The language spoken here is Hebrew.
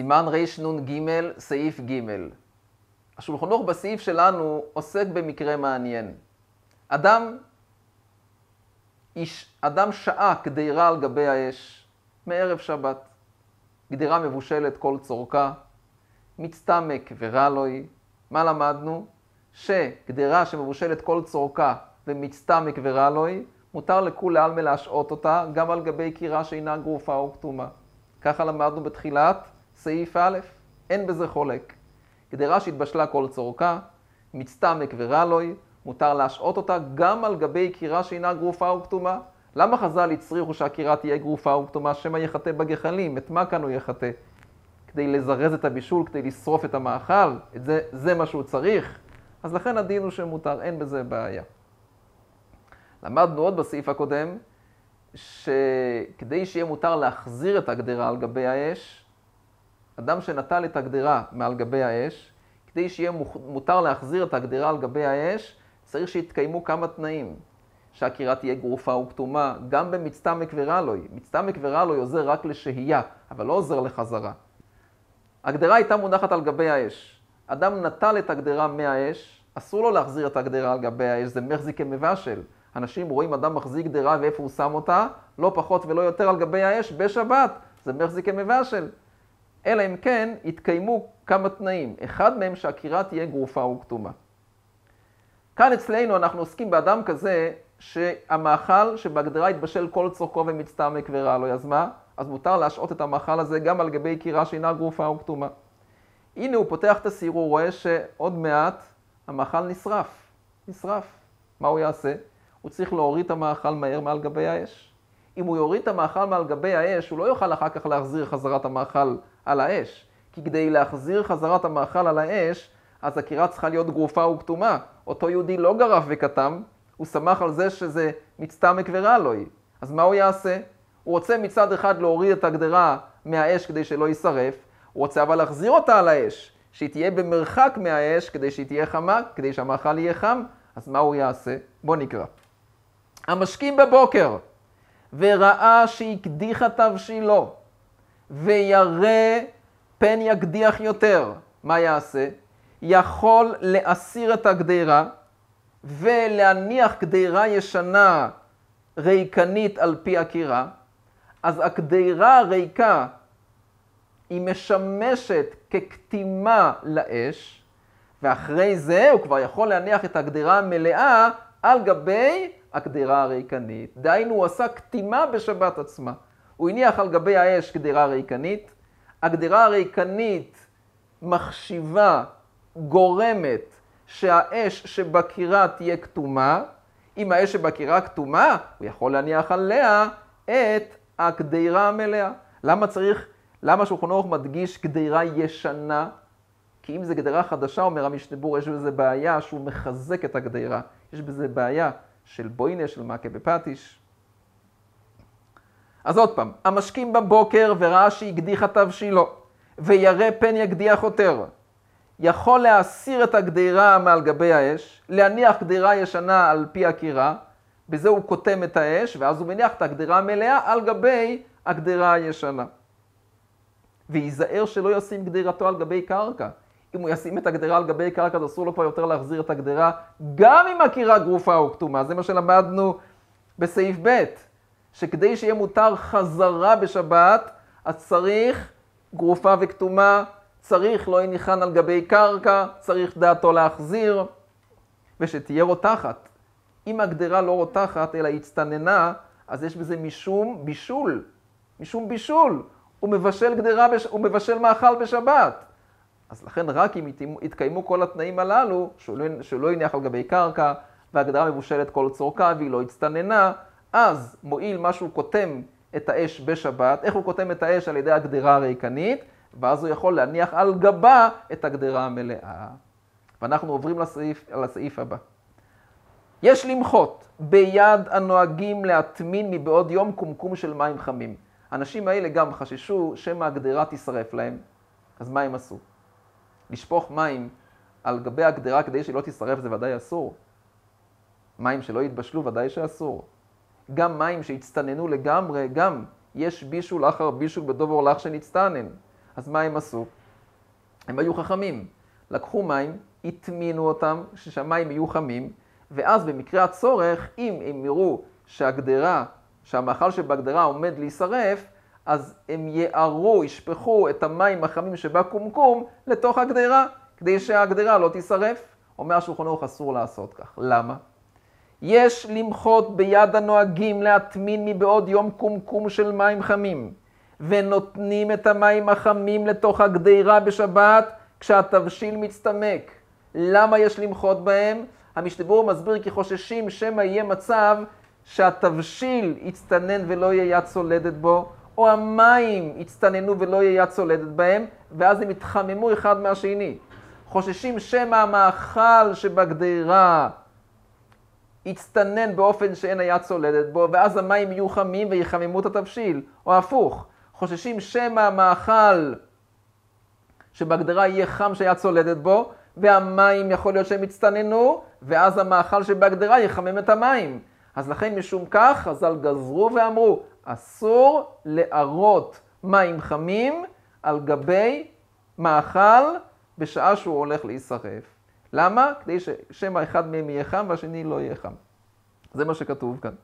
סימן רנ"ג, סעיף ג'. השולחן ערוך בסעיף שלנו עוסק במקרה מעניין. אדם, איש, אדם שעה קדירה על גבי האש מערב שבת. גדירה מבושלת כל צורכה, מצטמק ורע לו היא. מה למדנו? שגדירה שמבושלת כל צורכה ומצטמק ורע לו היא, מותר לכולי עלמא להשעות אותה גם על גבי קירה שאינה גרופה או כתומה. ככה למדנו בתחילת סעיף א', אין בזה חולק. גדרה שהתבשלה כל צורכה, מצטמק ורלוי, מותר להשעות אותה גם על גבי קירה שאינה גרופה וכתומה. למה חז"ל הצריכו שהקירה תהיה גרופה וכתומה, שמא יחטא בגחלים? את מה כאן הוא יחטא? כדי לזרז את הבישול, כדי לשרוף את המאכל? את זה, זה מה שהוא צריך? אז לכן הדין הוא שמותר, אין בזה בעיה. למדנו עוד בסעיף הקודם, שכדי שיהיה מותר להחזיר את הגדרה על גבי האש, אדם שנטל את הגדרה מעל גבי האש, כדי שיהיה מותר להחזיר את הגדרה על גבי האש, צריך שיתקיימו כמה תנאים. שהקירה תהיה גרופה וכתומה, גם במצטמק ורלוי. מצטמק ורלוי עוזר רק לשהייה, אבל לא עוזר לחזרה. הגדרה הייתה מונחת על גבי האש. אדם נטל את הגדרה מהאש, אסור לו להחזיר את הגדרה על גבי האש, זה מחזיק כמבשל. אנשים רואים אדם מחזיק גדרה ואיפה הוא שם אותה, לא פחות ולא יותר על גבי האש בשבת, זה מחזיק כמבשל. אלא אם כן יתקיימו כמה תנאים. אחד מהם שהקירה תהיה גרופה וכתומה. כאן אצלנו אנחנו עוסקים באדם כזה שהמאכל שבהגדרה יתבשל כל צורכו ומצטמק ורע לו, אז מה? אז מותר להשעות את המאכל הזה גם על גבי קירה שאינה גרופה וכתומה. הנה הוא פותח את הסיר, הוא רואה שעוד מעט המאכל נשרף. נשרף. מה הוא יעשה? הוא צריך להוריד את המאכל מהר מעל גבי האש. אם הוא יוריד את המאכל מעל גבי האש, הוא לא יוכל אחר כך להחזיר חזרת המאכל על האש. כי כדי להחזיר חזרת המאכל על האש, אז הקירה צריכה להיות גרופה וכתומה. אותו יהודי לא גרף וכתם, הוא שמח על זה שזה מצטמק ורע לו. אז מה הוא יעשה? הוא רוצה מצד אחד להוריד את הגדרה מהאש כדי שלא יישרף, הוא רוצה אבל להחזיר אותה על האש, שהיא תהיה במרחק מהאש כדי שהיא תהיה חמה, כדי שהמאכל יהיה חם, אז מה הוא יעשה? בוא נקרא. המשכים בבוקר, וראה שהקדיחה תבשילו, וירא פן יקדיח יותר, מה יעשה? יכול להסיר את הגדרה ולהניח גדרה ישנה ריקנית על פי הקירה, אז הגדרה הריקה היא משמשת כקטימה לאש, ואחרי זה הוא כבר יכול להניח את הגדרה המלאה על גבי הגדרה הריקנית. דהיינו, הוא עשה קטימה בשבת עצמה. הוא הניח על גבי האש גדרה ריקנית. הגדרה הריקנית מחשיבה, גורמת, שהאש שבקירה תהיה כתומה. אם האש שבקירה כתומה, הוא יכול להניח עליה את הגדרה המלאה. למה צריך, למה שולחן ערוך מדגיש גדרה ישנה? כי אם זה גדרה חדשה, אומר המשנבור, יש בזה בעיה שהוא מחזק את הגדרה. יש בזה בעיה של בוינה, של מכה בפטיש. אז עוד פעם, המשכים בבוקר וראה שהקדיחה תבשילו, וירא פן יקדיח יותר. יכול להסיר את הגדירה מעל גבי האש, להניח גדירה ישנה על פי הקירה, בזה הוא קוטם את האש, ואז הוא מניח את הגדירה המלאה על גבי הגדירה הישנה. וייזהר שלא ישים גדירתו על גבי קרקע. אם הוא ישים את הגדרה על גבי קרקע, אז אסור לו כבר יותר להחזיר את הגדרה, גם אם הקירה גרופה או כתומה. זה מה שלמדנו בסעיף ב', שכדי שיהיה מותר חזרה בשבת, אז צריך גרופה וכתומה, צריך לא יניחן על גבי קרקע, צריך דעתו להחזיר, ושתהיה רותחת. אם הגדרה לא רותחת, אלא הצטננה, אז יש בזה משום בישול. משום בישול. הוא מבשל גדרה, בש... הוא מבשל מאכל בשבת. אז לכן רק אם יתקיימו כל התנאים הללו, שהוא לא, יניח על גבי קרקע, והגדרה מבושלת כל צורכה והיא לא הצטננה, אז מועיל מה שהוא קוטם את האש בשבת. איך הוא קוטם את האש? על ידי הגדרה הריקנית, ואז הוא יכול להניח על גבה את הגדרה המלאה. ואנחנו עוברים לסעיף, לסעיף הבא. יש למחות ביד הנוהגים להטמין מבעוד יום קומקום של מים חמים. האנשים האלה גם חששו שמא הגדרה תישרף להם, אז מה הם עשו? לשפוך מים על גבי הגדרה כדי שהיא לא תישרף זה ודאי אסור. מים שלא יתבשלו ודאי שאסור. גם מים שהצטננו לגמרי, גם יש בישול אחר בישול בדובר לך שנצטנן. אז מה הם עשו? הם היו חכמים. לקחו מים, הטמינו אותם, שהמים יהיו חמים, ואז במקרה הצורך, אם הם יראו שהגדרה, שהמאכל שבגדרה עומד להישרף, אז הם יערו, ישפכו את המים החמים שבקומקום לתוך הגדרה, כדי שהגדרה לא תישרף. אומר השולחן ערוך אסור לעשות כך. למה? יש למחות ביד הנוהגים להטמין מבעוד יום קומקום של מים חמים, ונותנים את המים החמים לתוך הגדרה בשבת כשהתבשיל מצטמק. למה יש למחות בהם? המשתבור מסביר כי חוששים שמא יהיה מצב שהתבשיל יצטנן ולא יהיה יד צולדת בו, או המים יצטננו ולא יהיה יד צולדת בהם, ואז הם יתחממו אחד מהשני. חוששים שמא המאכל שבגדרה יצטנן באופן שאין היד צולדת בו, ואז המים יהיו חמים ויחממו את התבשיל, או הפוך. חוששים שמא המאכל שבגדרה יהיה חם שהיד צולדת בו, והמים יכול להיות שהם יצטננו, ואז המאכל שבהגדרה יחמם את המים. אז לכן משום כך חז"ל גזרו ואמרו, אסור לערות מים חמים על גבי מאכל בשעה שהוא הולך להישרף. למה? כדי ששמא אחד מהם יהיה חם והשני לא יהיה חם. זה מה שכתוב כאן.